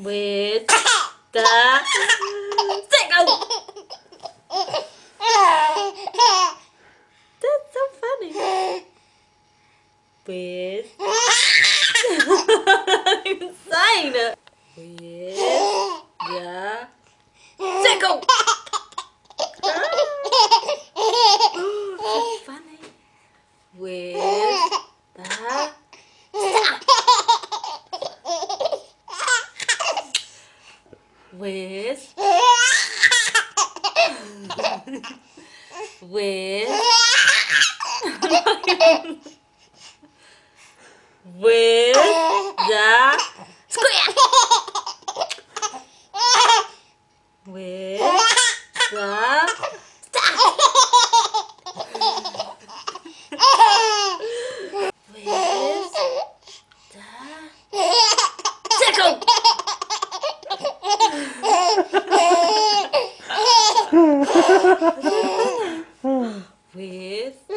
the second. That's so funny. With insane. With the second. so funny. With the with with with the square. With the with